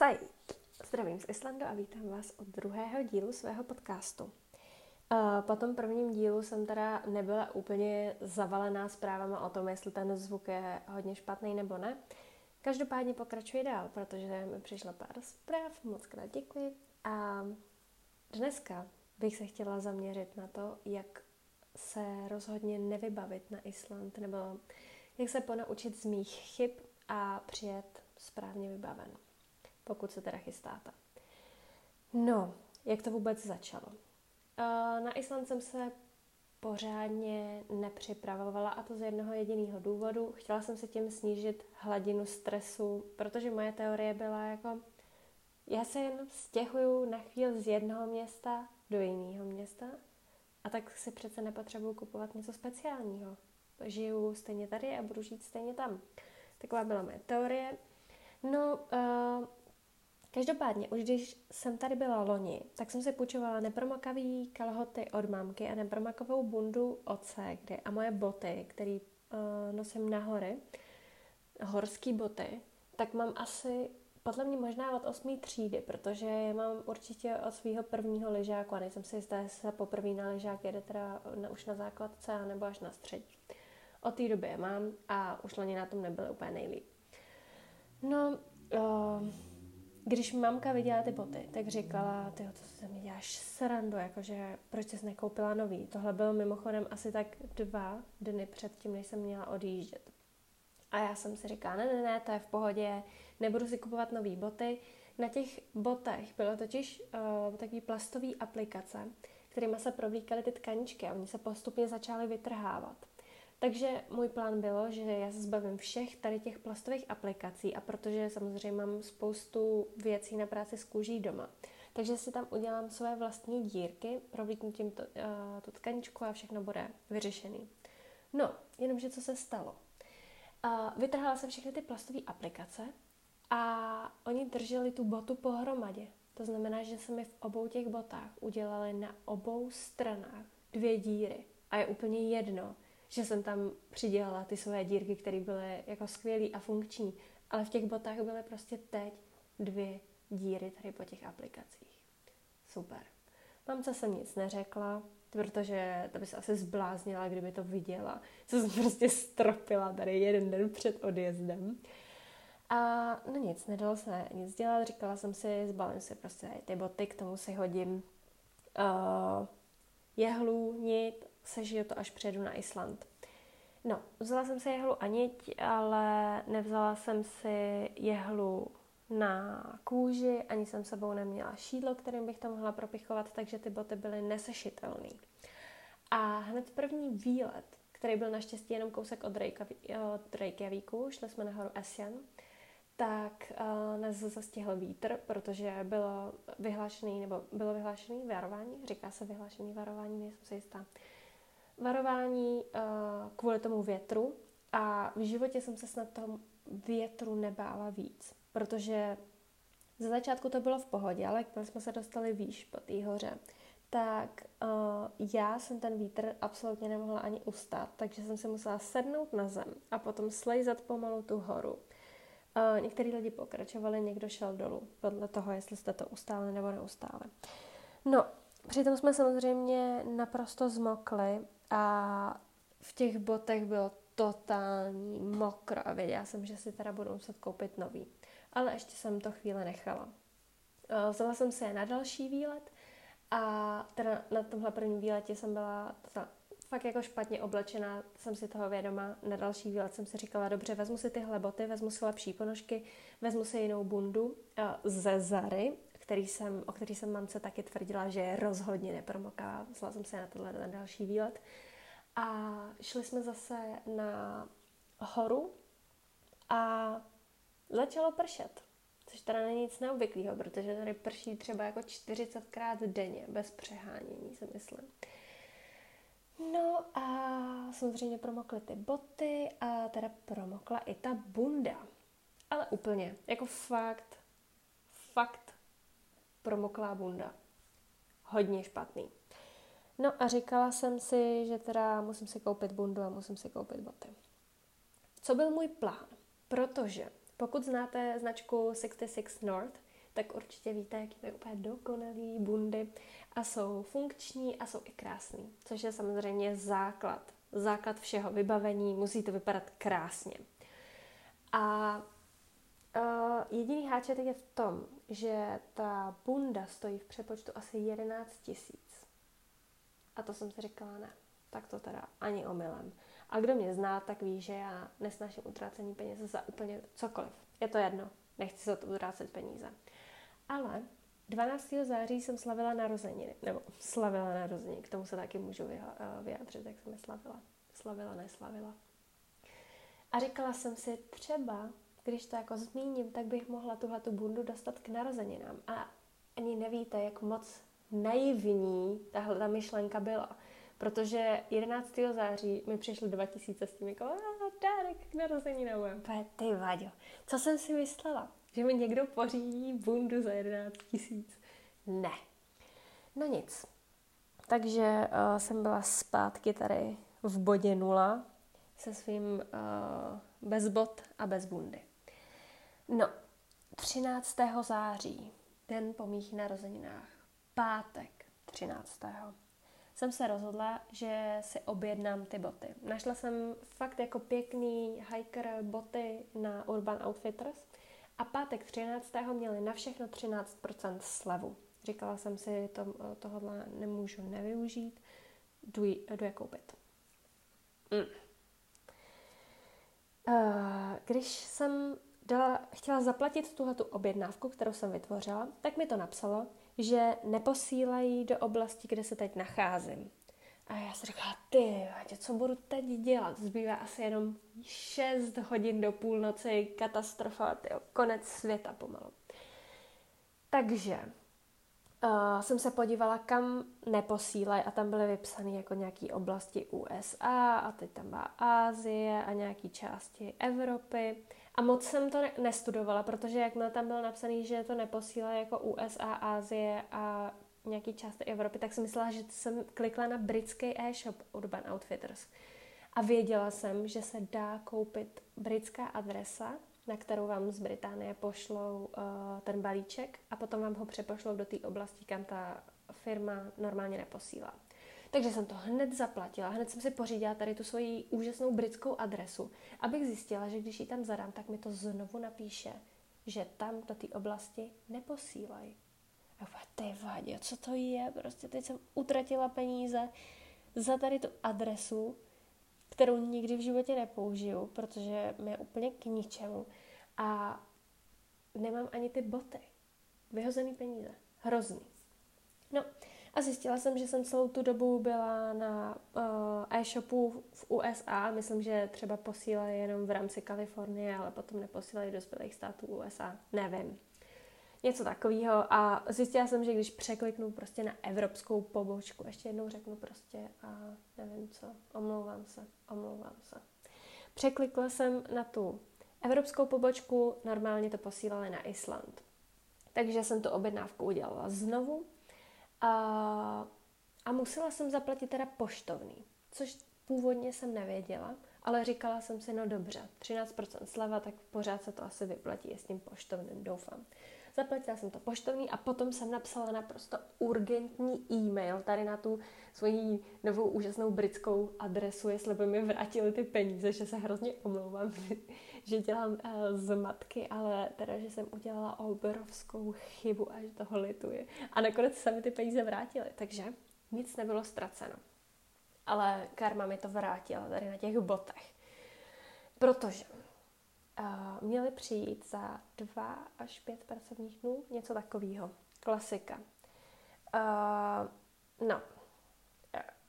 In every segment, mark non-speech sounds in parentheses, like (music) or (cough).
Said. Zdravím z Islandu a vítám vás od druhého dílu svého podcastu. Po tom prvním dílu jsem teda nebyla úplně zavalená zprávama o tom, jestli ten zvuk je hodně špatný nebo ne. Každopádně pokračuji dál, protože mi přišla pár zpráv, moc krát děkuji. A dneska bych se chtěla zaměřit na to, jak se rozhodně nevybavit na Island, nebo jak se ponaučit z mých chyb a přijet správně vybaven pokud se teda chystáte. No, jak to vůbec začalo? Na Island jsem se pořádně nepřipravovala a to z jednoho jediného důvodu. Chtěla jsem se tím snížit hladinu stresu, protože moje teorie byla jako, já se jen stěhuju na chvíli z jednoho města do jiného města a tak si přece nepotřebuju kupovat něco speciálního. Žiju stejně tady a budu žít stejně tam. Taková byla moje teorie. No, uh, Každopádně, už když jsem tady byla loni, tak jsem si půjčovala nepromokavý kalhoty od mamky a nepromakovou bundu od ségry a moje boty, které uh, nosím na hory, horský boty, tak mám asi podle mě možná od osmý třídy, protože je mám určitě od svého prvního lyžáku a nejsem si jistá, jestli se poprvé na lyžák jede teda na, už na základce nebo až na střední. Od té doby je mám a už loni na tom nebyly úplně nejlíp. No, uh, když mamka viděla ty boty, tak říkala, ty to se mi děláš srandu, jakože proč jsi nekoupila nový. Tohle bylo mimochodem asi tak dva dny před tím, než jsem měla odjíždět. A já jsem si říkala, ne, ne, ne, to je v pohodě, nebudu si kupovat nové boty. Na těch botech bylo totiž uh, takový plastový aplikace, kterými se provlíkaly ty tkaničky a oni se postupně začaly vytrhávat. Takže můj plán bylo, že já se zbavím všech tady těch plastových aplikací a protože samozřejmě mám spoustu věcí na práci s kůží doma, takže si tam udělám své vlastní dírky, provlíknu tím to, uh, tu tkaničku a všechno bude vyřešený. No, jenomže co se stalo? Uh, vytrhala jsem všechny ty plastové aplikace a oni drželi tu botu pohromadě. To znamená, že se mi v obou těch botách udělali na obou stranách dvě díry. A je úplně jedno, že jsem tam přidělala ty své dírky, které byly jako skvělé a funkční, ale v těch botách byly prostě teď dvě díry tady po těch aplikacích. Super. Mamce jsem nic neřekla, protože to by se asi zbláznila, kdyby to viděla. Co jsem prostě stropila tady jeden den před odjezdem. A no nic, nedalo se nic dělat, říkala jsem si, zbalím si prostě ty boty, k tomu si hodím uh, jehlu, nit sežiju to, až přijedu na Island. No, vzala jsem si jehlu a niť, ale nevzala jsem si jehlu na kůži, ani jsem sebou neměla šídlo, kterým bych to mohla propichovat, takže ty boty byly nesešitelné. A hned první výlet, který byl naštěstí jenom kousek od, od Reykjavíku, šli jsme nahoru Esjan, tak uh, nás zastihl vítr, protože bylo vyhlášený, nebo bylo vyhlášený varování, říká se vyhlášený varování, nejsem si jistá, varování uh, kvůli tomu větru a v životě jsem se snad toho větru nebála víc, protože za začátku to bylo v pohodě, ale když jsme se dostali výš po té hoře, tak uh, já jsem ten vítr absolutně nemohla ani ustát, takže jsem se musela sednout na zem a potom slejzat pomalu tu horu. Uh, některý lidi pokračovali, někdo šel dolů, podle toho, jestli jste to ustáli nebo neustáli. No, přitom jsme samozřejmě naprosto zmokli a v těch botech bylo totální mokro a věděla jsem, že si teda budu muset koupit nový. Ale ještě jsem to chvíle nechala. Vzala jsem se na další výlet a teda na tomhle prvním výletě jsem byla teda fakt jako špatně oblečená, jsem si toho vědoma. Na další výlet jsem si říkala, dobře, vezmu si tyhle boty, vezmu si lepší ponožky, vezmu si jinou bundu ze Zary, který jsem, o který jsem mamce taky tvrdila, že je rozhodně nepromoká. Vzala jsem se na tohle na další výlet. A šli jsme zase na horu a začalo pršet. Což teda není nic neobvyklého, protože tady prší třeba jako 40krát denně, bez přehánění, si myslím. No a samozřejmě promokly ty boty a teda promokla i ta bunda. Ale úplně, jako fakt, fakt promoklá bunda. Hodně špatný. No a říkala jsem si, že teda musím si koupit bundu a musím si koupit boty. Co byl můj plán? Protože pokud znáte značku 66 North, tak určitě víte, jaký mají úplně dokonalý bundy a jsou funkční a jsou i krásný, což je samozřejmě základ. Základ všeho vybavení, musí to vypadat krásně. A uh, jediný háček je v tom, že ta bunda stojí v přepočtu asi 11 tisíc. A to jsem si říkala, ne, tak to teda ani omylem. A kdo mě zná, tak ví, že já nesnáším utrácení peněz za úplně cokoliv. Je to jedno, nechci za to utrácet peníze. Ale 12. září jsem slavila narozeniny, nebo slavila narozeniny, k tomu se taky můžu eh, vyjádřit, jak jsem je slavila. Slavila, neslavila. A říkala jsem si, třeba, když to jako zmíním, tak bych mohla tuhle tu bundu dostat k narozeninám. A ani nevíte, jak moc naivní tahle ta myšlenka byla. Protože 11. září mi přišlo 2000 s tím jako dárek k narozeninám. Ty vaďo, co jsem si myslela? Že mi někdo pořídí bundu za 11 tisíc? Ne. No nic. Takže uh, jsem byla zpátky tady v bodě nula se svým uh, bez bot a bez bundy. No, 13. září, den po mých narozeninách, pátek 13. jsem se rozhodla, že si objednám ty boty. Našla jsem fakt jako pěkný hiker boty na Urban Outfitters a pátek 13. měli na všechno 13% slevu. Říkala jsem si, to, tohle nemůžu nevyužít, jdu, jdu je koupit. Mm. Uh, když jsem dala, chtěla zaplatit tuhle tu objednávku, kterou jsem vytvořila, tak mi to napsalo, že neposílají do oblasti, kde se teď nacházím. A já si říkala, ty, co budu teď dělat? Zbývá asi jenom 6 hodin do půlnoci, katastrofa, tyjo, konec světa pomalu. Takže uh, jsem se podívala, kam neposílají a tam byly vypsané jako nějaké oblasti USA a teď tam byla Ázie a nějaké části Evropy. A moc jsem to ne- nestudovala, protože jakmile tam bylo napsané, že to neposílá jako USA, Ázie a nějaký části Evropy, tak jsem myslela, že jsem klikla na britský e-shop Urban Outfitters. A věděla jsem, že se dá koupit britská adresa, na kterou vám z Británie pošlou uh, ten balíček a potom vám ho přepošlou do té oblasti, kam ta firma normálně neposílá. Takže jsem to hned zaplatila, hned jsem si pořídila tady tu svoji úžasnou britskou adresu, abych zjistila, že když ji tam zadám, tak mi to znovu napíše, že tam do té oblasti neposílají. A ty vadě, co to je? Prostě teď jsem utratila peníze za tady tu adresu, kterou nikdy v životě nepoužiju, protože mi je úplně k ničemu. A nemám ani ty boty. Vyhozený peníze. Hrozný. No, a zjistila jsem, že jsem celou tu dobu byla na uh, e-shopu v USA. Myslím, že třeba posílají jenom v rámci Kalifornie, ale potom neposílají do zbylých států USA. Nevím. Něco takového. A zjistila jsem, že když překliknu prostě na evropskou pobočku, ještě jednou řeknu prostě a nevím co, omlouvám se, omlouvám se. Překlikla jsem na tu evropskou pobočku, normálně to posílali na Island. Takže jsem tu objednávku udělala znovu a, a musela jsem zaplatit teda poštovný, což původně jsem nevěděla, ale říkala jsem si, no dobře, 13% sleva, tak pořád se to asi vyplatí s tím poštovným, doufám. Zaplatila jsem to poštovní a potom jsem napsala naprosto urgentní e-mail tady na tu svoji novou úžasnou britskou adresu, jestli by mi vrátili ty peníze, že se hrozně omlouvám, (laughs) že dělám uh, zmatky, ale teda, že jsem udělala obrovskou chybu a že toho lituji. A nakonec se mi ty peníze vrátily, takže nic nebylo ztraceno. Ale karma mi to vrátila tady na těch botech. Protože měly přijít za dva až pět pracovních dnů, něco takového. Klasika. Uh, no,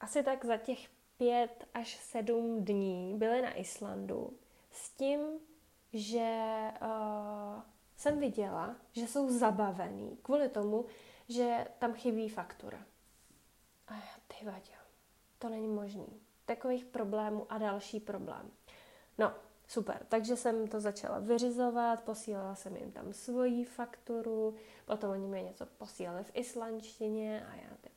asi tak za těch pět až sedm dní byly na Islandu s tím, že uh, jsem viděla, že jsou zabavený kvůli tomu, že tam chybí faktura. A já, ty vadě, to není možný. Takových problémů a další problém. No, super. Takže jsem to začala vyřizovat, posílala jsem jim tam svoji fakturu, potom oni mi něco posílali v islandštině a já to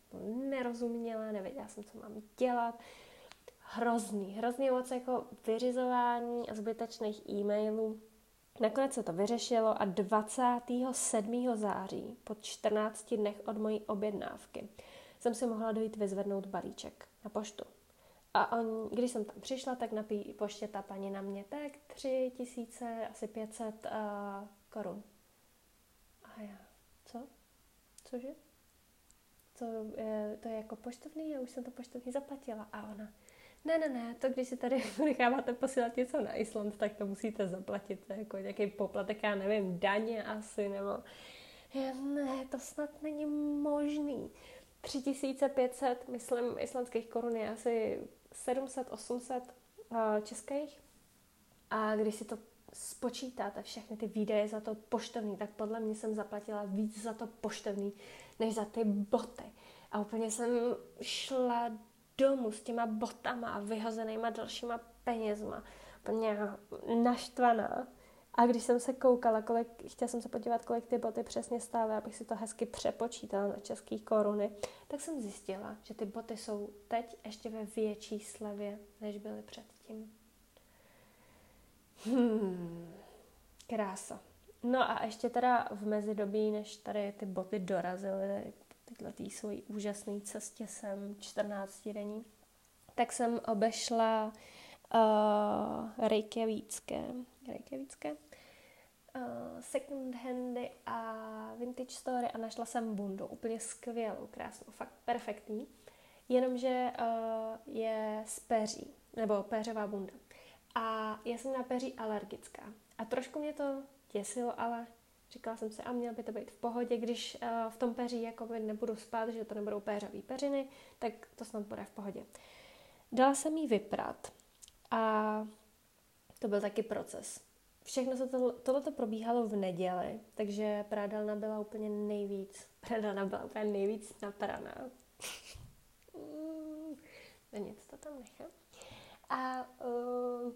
nerozuměla, nevěděla jsem, co mám dělat hrozný, hrozný moc jako vyřizování a zbytečných e-mailů. Nakonec se to vyřešilo a 27. září, po 14 dnech od mojí objednávky, jsem si mohla dojít vyzvednout balíček na poštu. A on, když jsem tam přišla, tak na poště ta paní na mě, tak 3000, asi 500 uh, korun. A já, co? Cože? To je, to je jako poštovný, já už jsem to poštovný zaplatila. A ona, ne, ne, ne, to když si tady (laughs) necháváte posílat něco na Island, tak to musíte zaplatit, to je jako nějaký poplatek, já nevím, daně asi, nebo... Já, ne, to snad není možný. 3500, myslím, islandských korun je asi 700, 800 uh, českých. A když si to spočítáte všechny ty výdaje za to poštovní, tak podle mě jsem zaplatila víc za to poštovní, než za ty boty. A úplně jsem šla domů s těma botama a vyhozenýma dalšíma penězma. Úplně naštvaná. A když jsem se koukala, kolik, chtěla jsem se podívat, kolik ty boty přesně stály, abych si to hezky přepočítala na české koruny, tak jsem zjistila, že ty boty jsou teď ještě ve větší slevě, než byly předtím. Hmm, krása. No a ještě teda v mezidobí, než tady ty boty dorazily, tyhle tý svojí úžasné cestě jsem 14 dení, tak jsem obešla uh, Reykjavícké, Reykjavícké uh, second handy a vintage story a našla jsem bundu, úplně skvělou, krásnou, fakt perfektní, jenomže uh, je z peří, nebo péřová bunda. A já jsem na peří alergická. A trošku mě to děsilo, ale říkala jsem si, a měl by to být v pohodě, když uh, v tom peří jakoby nebudu spát, že to nebudou péřový peřiny, tak to snad bude v pohodě. Dala jsem jí vyprat a to byl taky proces. Všechno se to, tohleto probíhalo v neděli, takže prádelna byla úplně nejvíc, (laughs) prádelna byla úplně nejvíc napraná. (laughs) no nic, to tam nechám. A uh,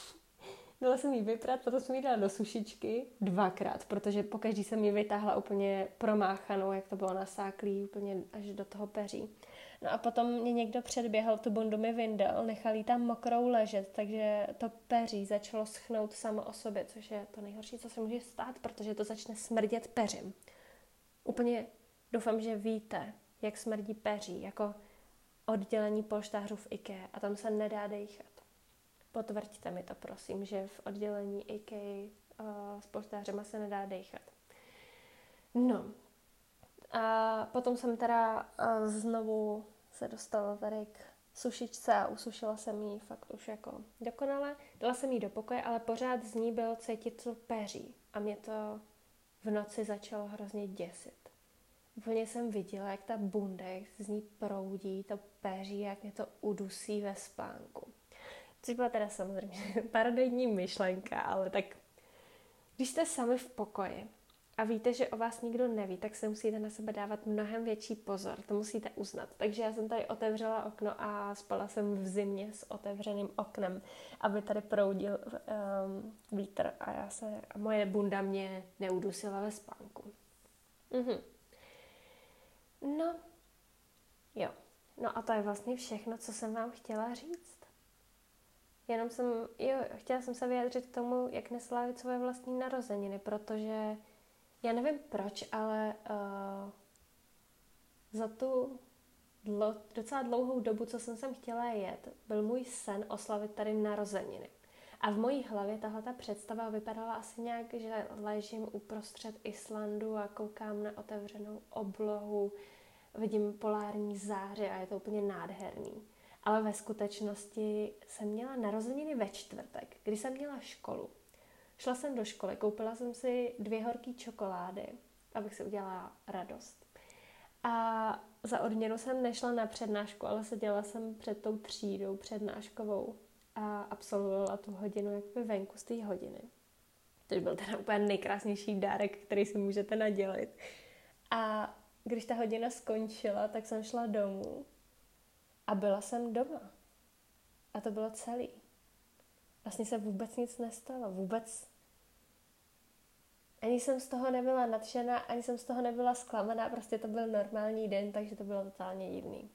(laughs) dala jsem jí vyprat, potom jsem jí dala do sušičky dvakrát, protože pokaždý jsem ji vytáhla úplně promáchanou, jak to bylo nasáklý, úplně až do toho peří. No a potom mě někdo předběhl, tu bundu mi vyndal, nechal jí tam mokrou ležet, takže to peří začalo schnout samo o sobě, což je to nejhorší, co se může stát, protože to začne smrdět peřím. Úplně doufám, že víte, jak smrdí peří, jako oddělení polštářů v IKEA a tam se nedá dejchat. Potvrďte mi to, prosím, že v oddělení IKEA uh, s polštářema se nedá dejchat. No, a potom jsem teda uh, znovu se dostala tady k sušičce a usušila jsem ji fakt už jako dokonale. Dala jsem ji do pokoje, ale pořád z ní bylo cítit co peří a mě to v noci začalo hrozně děsit. Úplně jsem viděla, jak ta bunda, jak z ní proudí, to peří, jak mě to udusí ve spánku. Což byla teda samozřejmě (laughs) parodoidní myšlenka, ale tak když jste sami v pokoji a víte, že o vás nikdo neví, tak se musíte na sebe dávat mnohem větší pozor. To musíte uznat. Takže já jsem tady otevřela okno a spala jsem v zimě s otevřeným oknem, aby tady proudil um, vítr a já se, a moje bunda mě neudusila ve spánku. Mhm. No, jo. No a to je vlastně všechno, co jsem vám chtěla říct. Jenom jsem, jo, chtěla jsem se vyjádřit k tomu, jak neslávit svoje vlastní narozeniny, protože já nevím proč, ale uh, za tu dlo, docela dlouhou dobu, co jsem sem chtěla jet, byl můj sen oslavit tady narozeniny. A v mojí hlavě tahle ta představa vypadala asi nějak, že ležím uprostřed Islandu a koukám na otevřenou oblohu, vidím polární záře a je to úplně nádherný. Ale ve skutečnosti jsem měla narozeniny ve čtvrtek, kdy jsem měla školu. Šla jsem do školy, koupila jsem si dvě horké čokolády, abych si udělala radost. A za odměnu jsem nešla na přednášku, ale seděla jsem před tou třídou přednáškovou a absolvovala tu hodinu jakoby venku z té hodiny. To byl ten úplně nejkrásnější dárek, který si můžete nadělit. A když ta hodina skončila, tak jsem šla domů a byla jsem doma. A to bylo celý. Vlastně se vůbec nic nestalo. Vůbec ani jsem z toho nebyla nadšená, ani jsem z toho nebyla zklamaná, prostě to byl normální den, takže to bylo totálně divný.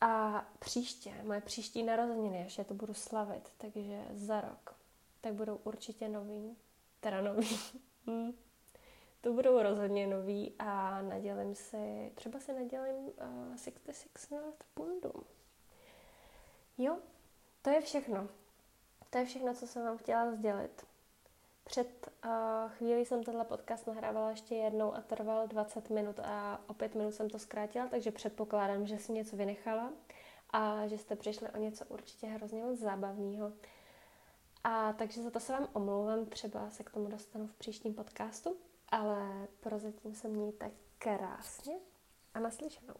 A příště, moje příští narozeniny, ještě to budu slavit, takže za rok, tak budou určitě nový. Teda nový. (laughs) Hmm. to budou rozhodně nový a nadělím si, třeba si nadělím uh, 66 North Pundum. Jo, to je všechno. To je všechno, co jsem vám chtěla sdělit. Před uh, chvílí jsem tenhle podcast nahrávala ještě jednou a trval 20 minut a o 5 minut jsem to zkrátila, takže předpokládám, že si něco vynechala a že jste přišli o něco určitě hrozně moc zábavného. A takže za to se vám omlouvám, třeba se k tomu dostanu v příštím podcastu, ale prozatím se mějte krásně a naslyšenou.